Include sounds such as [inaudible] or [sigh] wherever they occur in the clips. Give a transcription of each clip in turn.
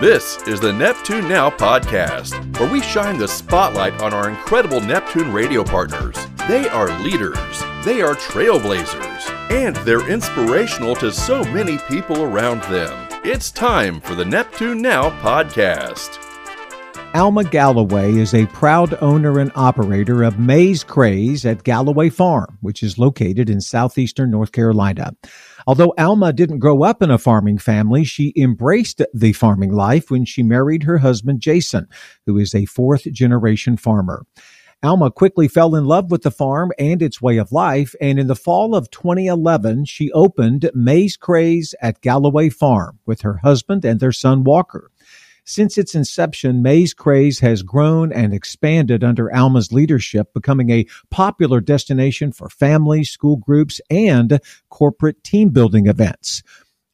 This is the Neptune Now podcast, where we shine the spotlight on our incredible Neptune radio partners. They are leaders, they are trailblazers, and they're inspirational to so many people around them. It's time for the Neptune Now podcast. Alma Galloway is a proud owner and operator of Maze Craze at Galloway Farm, which is located in southeastern North Carolina. Although Alma didn't grow up in a farming family, she embraced the farming life when she married her husband Jason, who is a fourth generation farmer. Alma quickly fell in love with the farm and its way of life, and in the fall of 2011, she opened Maze Craze at Galloway Farm with her husband and their son Walker. Since its inception, Maze Craze has grown and expanded under Alma's leadership, becoming a popular destination for families, school groups, and corporate team building events.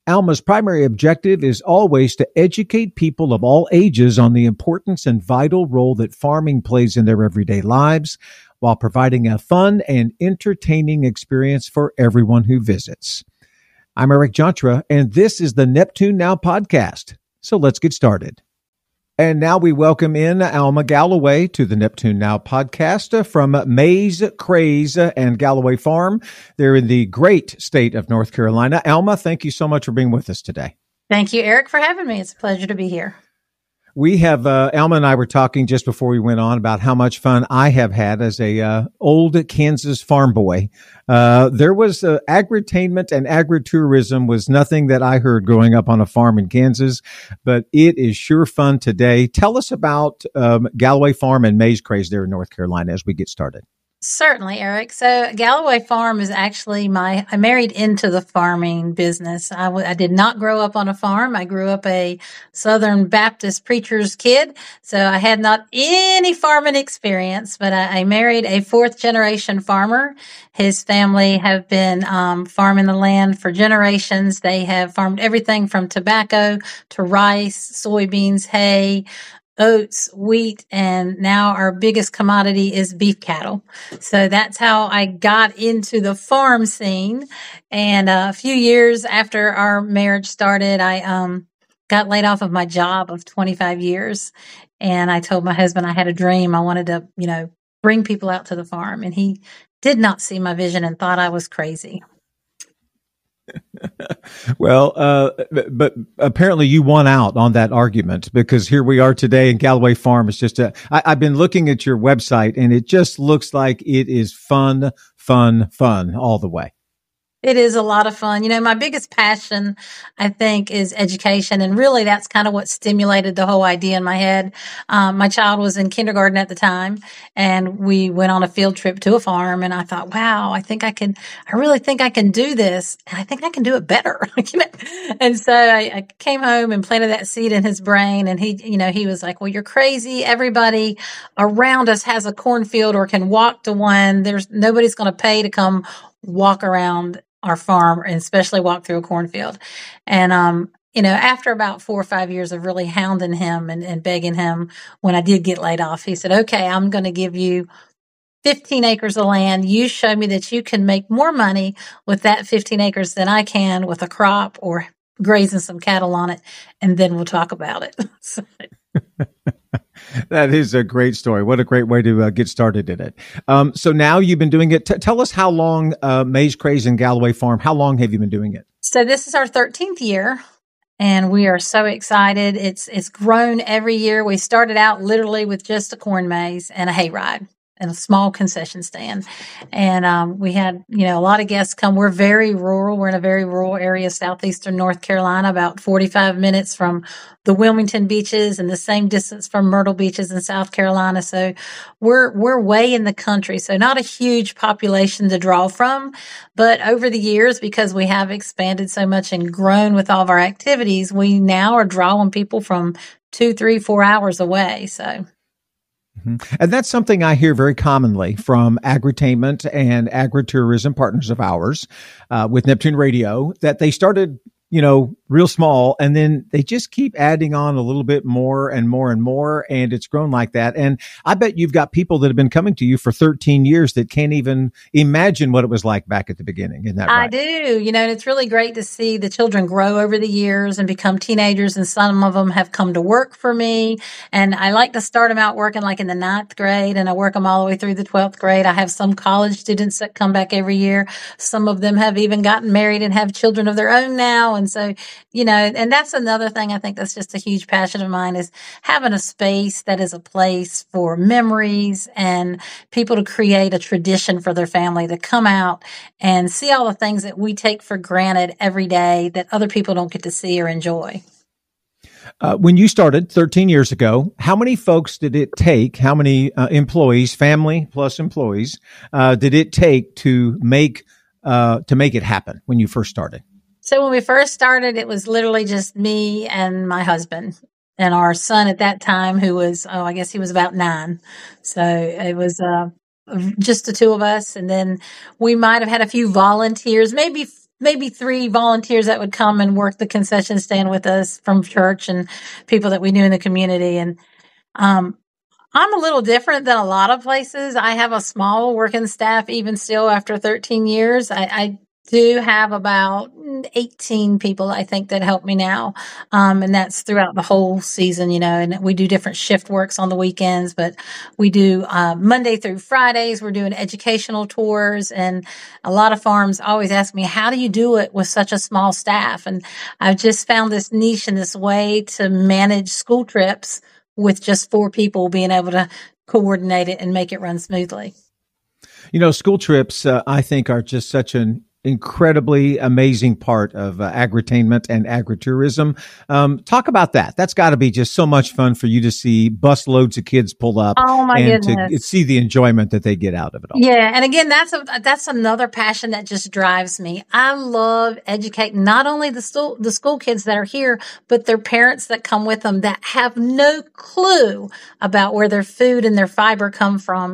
Alma's primary objective is always to educate people of all ages on the importance and vital role that farming plays in their everyday lives while providing a fun and entertaining experience for everyone who visits. I'm Eric Jantra, and this is the Neptune Now podcast. So let's get started. And now we welcome in Alma Galloway to the Neptune Now podcast from Maze Craze and Galloway Farm. They're in the great state of North Carolina. Alma, thank you so much for being with us today. Thank you, Eric, for having me. It's a pleasure to be here. We have uh, Alma and I were talking just before we went on about how much fun I have had as a uh, old Kansas farm boy. Uh, there was uh, agritainment and agritourism was nothing that I heard growing up on a farm in Kansas, but it is sure fun today. Tell us about um, Galloway Farm and Maze Craze there in North Carolina as we get started. Certainly, Eric. So Galloway Farm is actually my, I married into the farming business. I, w- I did not grow up on a farm. I grew up a Southern Baptist preacher's kid. So I had not any farming experience, but I, I married a fourth generation farmer. His family have been um, farming the land for generations. They have farmed everything from tobacco to rice, soybeans, hay, oats, wheat, and now our biggest commodity is beef cattle. So that's how I got into the farm scene. And uh, a few years after our marriage started, I um, got laid off of my job of 25 years. And I told my husband I had a dream. I wanted to, you know, bring people out to the farm. And he did not see my vision and thought I was crazy. [laughs] well, uh, but apparently you won out on that argument because here we are today in Galloway Farm. It's just a, I, I've been looking at your website and it just looks like it is fun, fun, fun all the way. It is a lot of fun. You know, my biggest passion, I think, is education. And really, that's kind of what stimulated the whole idea in my head. Um, my child was in kindergarten at the time, and we went on a field trip to a farm. And I thought, wow, I think I can, I really think I can do this. And I think I can do it better. [laughs] and so I, I came home and planted that seed in his brain. And he, you know, he was like, well, you're crazy. Everybody around us has a cornfield or can walk to one. There's nobody's going to pay to come walk around our farm and especially walk through a cornfield. And, um, you know, after about four or five years of really hounding him and, and begging him when I did get laid off, he said, okay, I'm going to give you 15 acres of land. You show me that you can make more money with that 15 acres than I can with a crop or grazing some cattle on it. And then we'll talk about it. [laughs] [laughs] that is a great story. What a great way to uh, get started in it. Um, so now you've been doing it. T- tell us how long uh, Maze Craze and Galloway Farm. How long have you been doing it? So this is our 13th year, and we are so excited. It's it's grown every year. We started out literally with just a corn maze and a hayride and a small concession stand. And um, we had, you know, a lot of guests come. We're very rural. We're in a very rural area, southeastern North Carolina, about 45 minutes from the Wilmington beaches and the same distance from Myrtle beaches in South Carolina. So we're, we're way in the country. So not a huge population to draw from. But over the years, because we have expanded so much and grown with all of our activities, we now are drawing people from two, three, four hours away. So Mm-hmm. And that's something I hear very commonly from agritainment and agritourism partners of ours uh, with Neptune Radio that they started you know, real small. And then they just keep adding on a little bit more and more and more. And it's grown like that. And I bet you've got people that have been coming to you for 13 years that can't even imagine what it was like back at the beginning. Isn't that right? I do. You know, and it's really great to see the children grow over the years and become teenagers. And some of them have come to work for me. And I like to start them out working like in the ninth grade and I work them all the way through the 12th grade. I have some college students that come back every year. Some of them have even gotten married and have children of their own now. And so, you know, and that's another thing I think that's just a huge passion of mine is having a space that is a place for memories and people to create a tradition for their family to come out and see all the things that we take for granted every day that other people don't get to see or enjoy. Uh, when you started 13 years ago, how many folks did it take? How many uh, employees, family plus employees, uh, did it take to make uh, to make it happen when you first started? So when we first started, it was literally just me and my husband and our son at that time, who was, oh, I guess he was about nine. So it was, uh, just the two of us. And then we might have had a few volunteers, maybe, maybe three volunteers that would come and work the concession stand with us from church and people that we knew in the community. And, um, I'm a little different than a lot of places. I have a small working staff, even still after 13 years. I, I do have about 18 people, I think, that help me now. Um, and that's throughout the whole season, you know, and we do different shift works on the weekends, but we do uh, Monday through Fridays. We're doing educational tours. And a lot of farms always ask me, how do you do it with such a small staff? And I've just found this niche and this way to manage school trips with just four people being able to coordinate it and make it run smoothly. You know, school trips, uh, I think, are just such an incredibly amazing part of uh, agritainment and agritourism. Um, talk about that. That's got to be just so much fun for you to see bus loads of kids pull up oh my and goodness. to see the enjoyment that they get out of it all. Yeah, and again, that's a that's another passion that just drives me. I love educating not only the school the school kids that are here, but their parents that come with them that have no clue about where their food and their fiber come from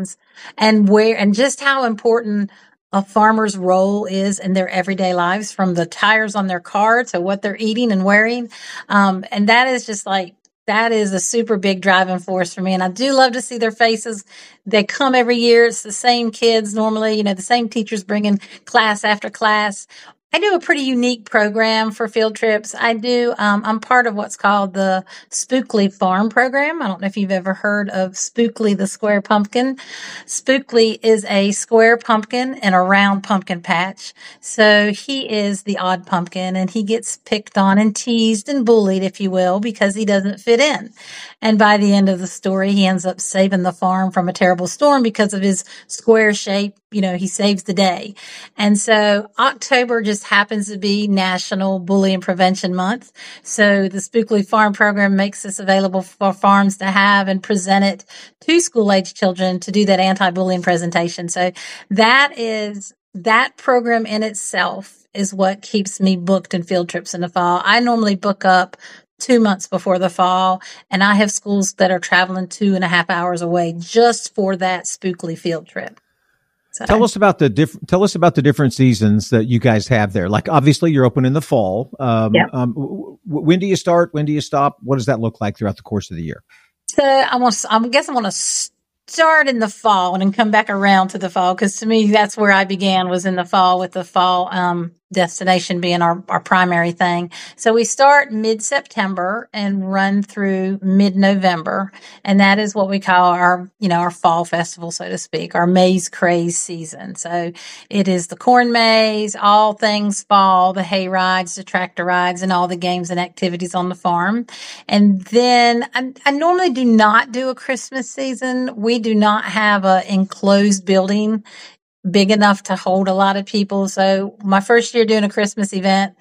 and where and just how important a farmer's role is in their everyday lives from the tires on their car to what they're eating and wearing. Um, and that is just like, that is a super big driving force for me. And I do love to see their faces. They come every year. It's the same kids normally, you know, the same teachers bringing class after class. I do a pretty unique program for field trips. I do, um, I'm part of what's called the Spookly Farm Program. I don't know if you've ever heard of Spookly the Square Pumpkin. Spookly is a square pumpkin in a round pumpkin patch. So he is the odd pumpkin and he gets picked on and teased and bullied, if you will, because he doesn't fit in. And by the end of the story, he ends up saving the farm from a terrible storm because of his square shape. You know, he saves the day. And so October just happens to be National Bullying Prevention Month. So the Spookly Farm program makes this available for farms to have and present it to school age children to do that anti-bullying presentation. So that is that program in itself is what keeps me booked in field trips in the fall. I normally book up two months before the fall. And I have schools that are traveling two and a half hours away just for that spookly field trip. So. Tell us about the different. Tell us about the different seasons that you guys have there. Like, obviously, you're open in the fall. Um, yeah. Um, w- when do you start? When do you stop? What does that look like throughout the course of the year? So I'm gonna. I guess I'm gonna start in the fall and then come back around to the fall because to me that's where I began was in the fall with the fall um, destination being our, our primary thing. So we start mid September and run through mid November. And that is what we call our, you know, our fall festival, so to speak, our Maze Craze season. So it is the corn maze, all things fall, the hay rides, the tractor rides, and all the games and activities on the farm. And then I, I normally do not do a Christmas season. We do not have a enclosed building big enough to hold a lot of people. So my first year doing a Christmas event,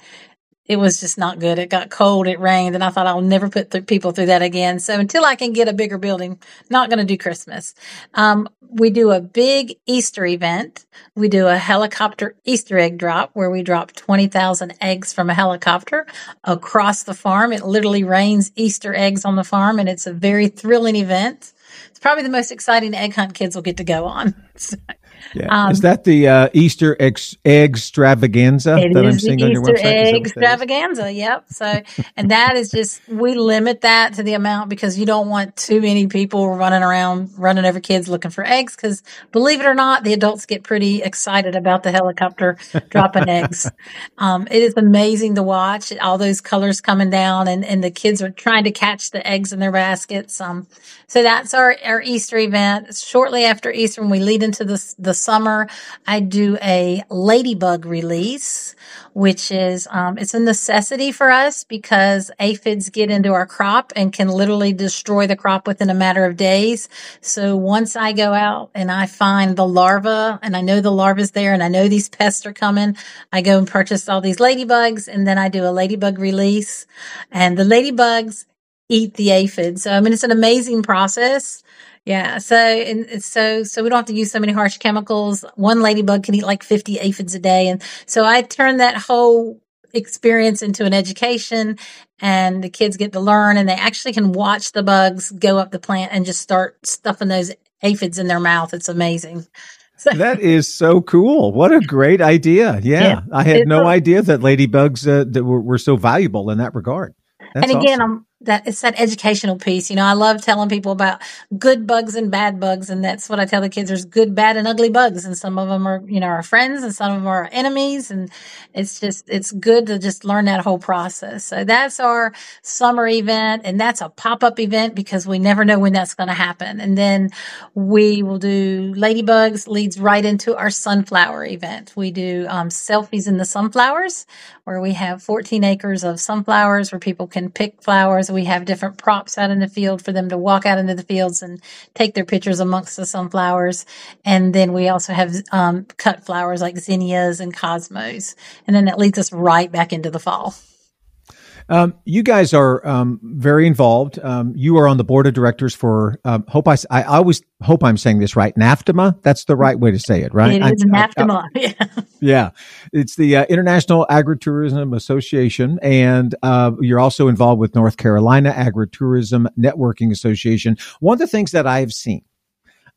it was just not good. It got cold, it rained, and I thought I'll never put th- people through that again. So until I can get a bigger building, not going to do Christmas. Um, we do a big Easter event. We do a helicopter Easter egg drop where we drop 20,000 eggs from a helicopter across the farm. It literally rains Easter eggs on the farm and it's a very thrilling event. It's probably the most exciting egg hunt kids will get to go on. [laughs] Yeah. Um, is that the uh, Easter ex- extravaganza that I'm seeing on your website? Easter egg extravaganza. Yep. So, and that is just we limit that to the amount because you don't want too many people running around running over kids looking for eggs. Because believe it or not, the adults get pretty excited about the helicopter dropping eggs. [laughs] Um, it is amazing to watch all those colors coming down, and and the kids are trying to catch the eggs in their baskets. Um, so that's our our Easter event. Shortly after Easter, when we lead into the the summer, I do a ladybug release, which is um, it's a necessity for us because aphids get into our crop and can literally destroy the crop within a matter of days. So once I go out and I find the larva and I know the larva's there and I know these pests are coming, I go and purchase all these ladybugs and then I do a ladybug release. And the ladybugs eat the aphids. So I mean, it's an amazing process. Yeah. So, and so, so we don't have to use so many harsh chemicals. One ladybug can eat like 50 aphids a day. And so I turn that whole experience into an education and the kids get to learn and they actually can watch the bugs go up the plant and just start stuffing those aphids in their mouth. It's amazing. [laughs] So, that is so cool. What a great idea. Yeah. yeah I had no idea that ladybugs uh, that were, were, so valuable in that regard. That's and again, awesome. I'm that it's that educational piece. You know, I love telling people about good bugs and bad bugs, and that's what I tell the kids. There's good, bad, and ugly bugs, and some of them are, you know, our friends, and some of them are our enemies, and it's just it's good to just learn that whole process. So that's our summer event, and that's a pop up event because we never know when that's going to happen. And then we will do ladybugs leads right into our sunflower event. We do um, selfies in the sunflowers, where we have 14 acres of sunflowers where people can pick flowers we have different props out in the field for them to walk out into the fields and take their pictures amongst the sunflowers. And then we also have um, cut flowers like zinnias and cosmos. And then that leads us right back into the fall. Um, you guys are um, very involved. Um, you are on the board of directors for um, hope I, I always hope I'm saying this right. NAFDMA. That's the right way to say it, right? It is I, NAFDMA. I, [laughs] yeah. yeah, it's the uh, International Agritourism Association, and uh, you're also involved with North Carolina Agritourism Networking Association. One of the things that I've seen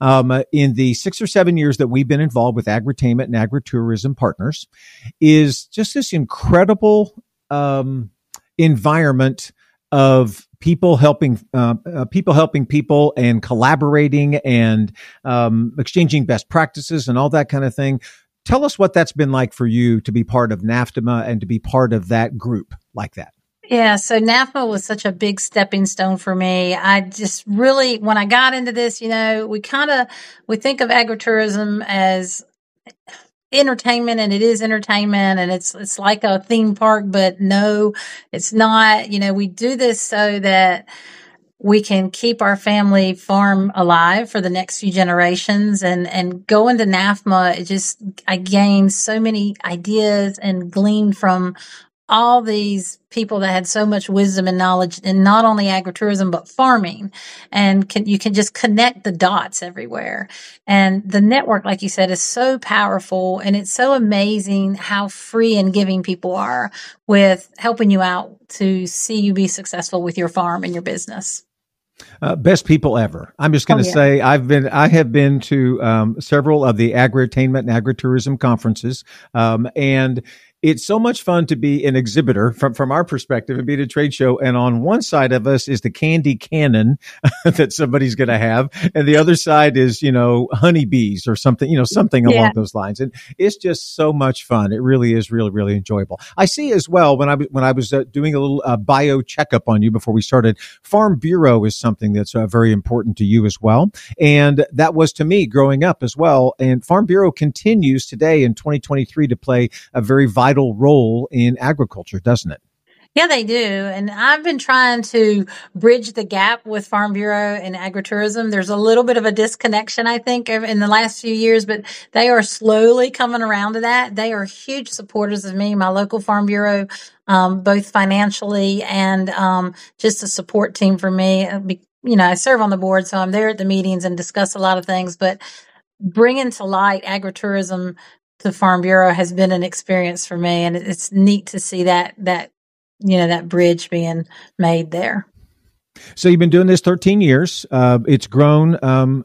um, in the six or seven years that we've been involved with agritainment and agritourism partners is just this incredible um, environment of people helping uh, uh, people helping people and collaborating and um, exchanging best practices and all that kind of thing. Tell us what that's been like for you to be part of NAFDMA and to be part of that group like that. Yeah, so NAFDMA was such a big stepping stone for me. I just really, when I got into this, you know, we kind of we think of agritourism as entertainment and it is entertainment and it's it's like a theme park but no it's not. You know we do this so that we can keep our family farm alive for the next few generations and and going to NAFDMA it just I gained so many ideas and gleaned from all these people that had so much wisdom and knowledge in not only agritourism but farming. And can, you can just connect the dots everywhere. And the network like you said is so powerful. And it's so amazing how free and giving people are with helping you out to see you be successful with your farm and your business. Uh, best people ever. I'm just going to oh, yeah. say I've been I have been to um, several of the agritainment and agritourism conferences, um, and it's so much fun to be an exhibitor from, from our perspective and be at a trade show. And on one side of us is the candy cannon [laughs] that somebody's going to have. And the other side is, you know, honeybees or something, you know, something yeah. along those lines. And it's just so much fun. It really is really, really enjoyable. I see as well when I, when I was uh, doing a little uh, bio checkup on you before we started, Farm Bureau is something that's uh, very important to you as well. And that was to me growing up as well. And Farm Bureau continues today in 2023 to play a very vital vital role in agriculture, doesn't it? Yeah, they do. And I've been trying to bridge the gap with Farm Bureau and agritourism. There's a little bit of a disconnection, I think, in the last few years, but they are slowly coming around to that. They are huge supporters of me, my local Farm Bureau, um, both financially and um, just a support team for me. Uh, you know, I serve on the board, so I'm there at the meetings and discuss a lot of things, but bringing to light agritourism the Farm Bureau has been an experience for me, and it's neat to see that that you know that bridge being made there. So you've been doing this 13 years. Uh, it's grown. Um,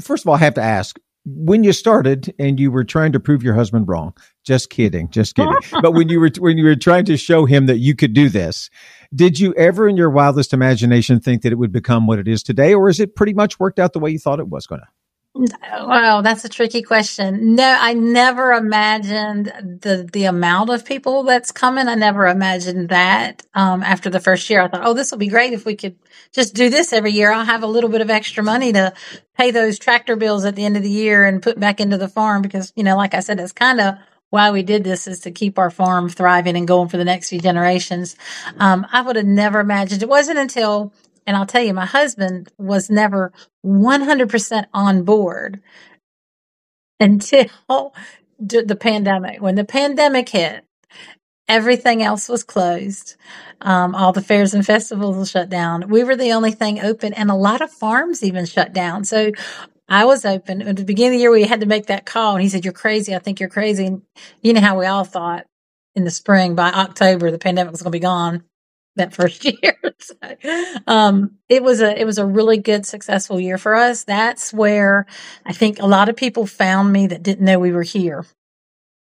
first of all, I have to ask: when you started and you were trying to prove your husband wrong, just kidding, just kidding. [laughs] but when you were when you were trying to show him that you could do this, did you ever in your wildest imagination think that it would become what it is today or is it pretty much worked out the way you thought it was going to? Wow, that's a tricky question. No, I never imagined the the amount of people that's coming. I never imagined that. Um, after the first year, I thought, oh, this will be great if we could just do this every year. I'll have a little bit of extra money to pay those tractor bills at the end of the year and put back into the farm because, you know, like I said, that's kind of why we did this is to keep our farm thriving and going for the next few generations. Um, I would have never imagined. It wasn't until and I'll tell you, my husband was never 100% on board until [laughs] the pandemic. When the pandemic hit, everything else was closed. Um, all the fairs and festivals shut down. We were the only thing open, and a lot of farms even shut down. So I was open. At the beginning of the year, we had to make that call, and he said, You're crazy. I think you're crazy. And you know how we all thought in the spring, by October, the pandemic was going to be gone that first [laughs] year. so, um, it was a it was a really good successful year for us. That's where I think a lot of people found me that didn't know we were here,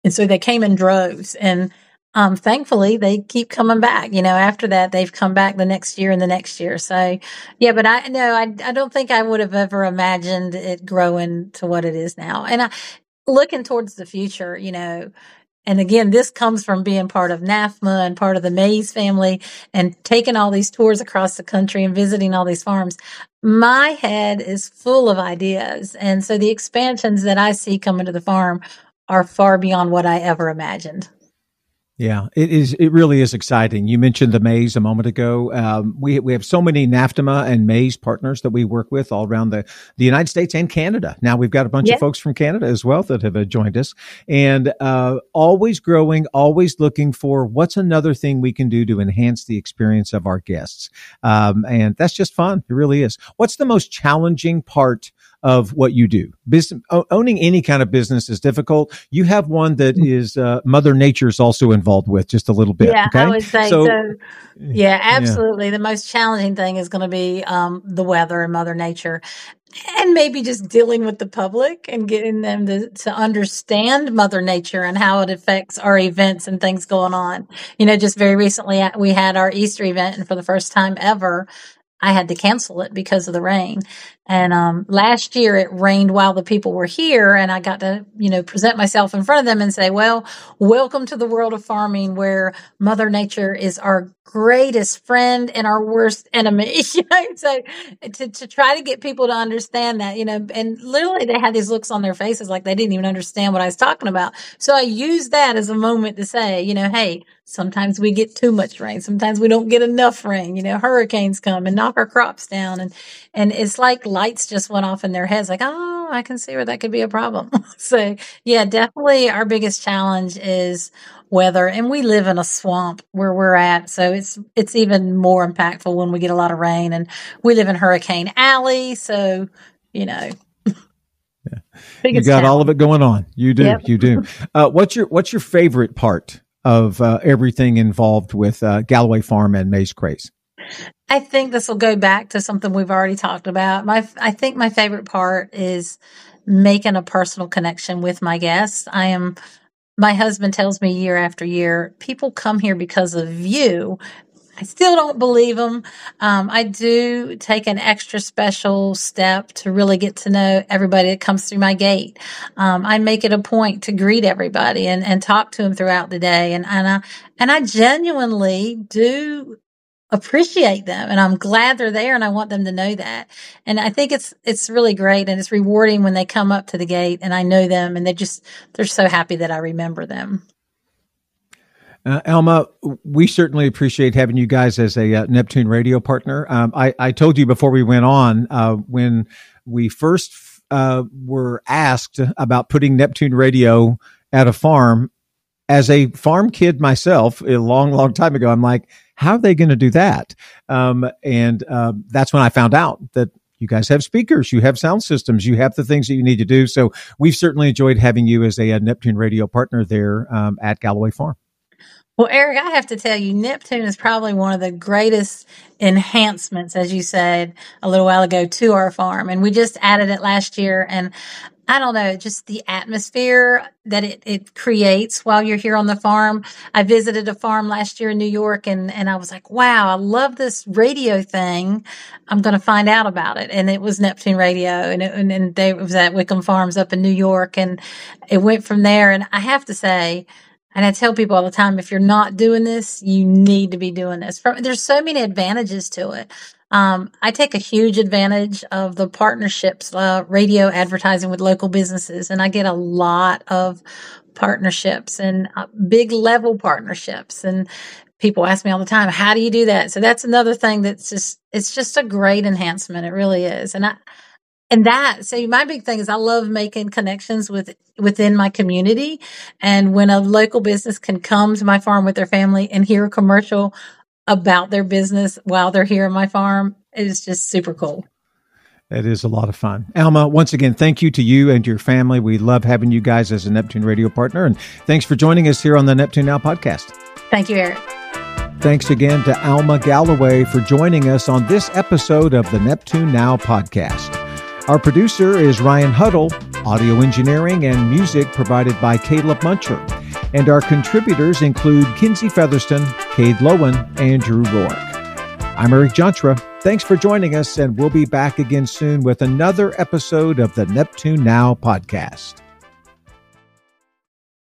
and so they came in droves. And um, thankfully, they keep coming back. You know, after that, they've come back the next year and the next year. So, yeah, but I no, I I don't think I would have ever imagined it growing to what it is now. And I, looking towards the future, you know, and again, this comes from being part of NAFDMA and part of the MAiZE family and taking all these tours across the country and visiting all these farms. My head is full of ideas. And so the expansions that I see coming to the farm are far beyond what I ever imagined. Yeah, it is. It really is exciting. You mentioned the MAiZE a moment ago. Um, we we have so many NAFDMA and MAiZE partners that we work with all around the the United States and Canada. Now we've got a bunch of folks from Canada as well that have uh, joined us, and uh, always growing, always looking for what's another thing we can do to enhance the experience of our guests. Um, and that's just fun. It really is. What's the most challenging part of what you do. Business, owning any kind of business is difficult. You have one that mm. is uh, Mother Nature's also involved with just a little bit. Yeah, okay? I would say so. so yeah, absolutely. Yeah. The most challenging thing is going to be um, the weather and Mother Nature. And maybe just dealing with the public and getting them to, to understand Mother Nature and how it affects our events and things going on. You know, just very recently uh, we had our Easter event, and for the first time ever, I had to cancel it because of the rain. And um, last year it rained while the people were here, and I got to, you know, present myself in front of them and say, "Well, welcome to the world of farming, where Mother Nature is our greatest friend and our worst enemy." [laughs] you know, so to to try to get people to understand that, you know, and literally they had these looks on their faces like they didn't even understand what I was talking about. So I used that as a moment to say, you know, hey, sometimes we get too much rain, sometimes we don't get enough rain. You know, hurricanes come and knock our crops down, and and it's like lights just went off in their heads like, oh, I can see where that could be a problem. [laughs] so, yeah, definitely our biggest challenge is weather and we live in a swamp where we're at so it's it's even more impactful when we get a lot of rain and we live in hurricane alley so you know yeah. you got challenge. all of it going on you do yep. you do uh, what's your what's your favorite part of uh, everything involved with uh, galloway farm and Maze Craze I think this will go back to something we've already talked about. My, I think my favorite part is making a personal connection with my guests. I am, my husband tells me year after year, people come here because of you. I still don't believe them. Um, I do take an extra special step to really get to know everybody that comes through my gate. Um, I make it a point to greet everybody and, and talk to them throughout the day. And, and I, and I genuinely do appreciate them and I'm glad they're there and I want them to know that. And I think it's it's really great and it's rewarding when they come up to the gate and I know them and they just they're so happy that I remember them. Uh, Alma, we certainly appreciate having you guys as a uh, Neptune radio partner. Um, I, I told you before we went on uh, when we first uh, were asked about putting Neptune radio at a farm. As a farm kid myself, a long, long time ago, I'm like, how are they going to do that? Um, and uh, that's when I found out that you guys have speakers, you have sound systems, you have the things that you need to do. So we've certainly enjoyed having you as a, a Neptune radio partner there um, at Galloway Farm. Well, Eric, I have to tell you, Neptune is probably one of the greatest enhancements, as you said a little while ago, to our farm. And we just added it last year. And I don't know, just the atmosphere that it, it creates while you're here on the farm. I visited a farm last year in New York and, and I was like, wow, I love this radio thing. I'm going to find out about it. And it was Neptune Radio and it, and, and they, it was at Wickham Farms up in New York. And it went from there. And I have to say, and I tell people all the time, if you're not doing this, you need to be doing this. There's so many advantages to it. Um, I take a huge advantage of the partnerships, uh, radio advertising with local businesses, and I get a lot of partnerships and uh, big level partnerships. And people ask me all the time, how do you do that? So that's another thing that's just, it's just a great enhancement. It really is. And I, and that so my big thing is i love making connections with within my community and when a local business can come to my farm with their family and hear a commercial about their business while they're here on my farm is just super cool. It is a lot of fun. Alma, once again, thank you to you and your family. We love having you guys as a Neptune radio partner. And thanks for joining us here on the Neptune Now podcast. Thank you, Eric. Thanks again to Alma Galloway for joining us on this episode of the Neptune Now podcast. Our producer is Ryan Huddle, audio engineering and music provided by Caleb Muncher. And our contributors include Kinsey Featherston, Cade Lowen, and Drew Rourke. I'm Eric Jantra. Thanks for joining us, and we'll be back again soon with another episode of the Neptune Now podcast.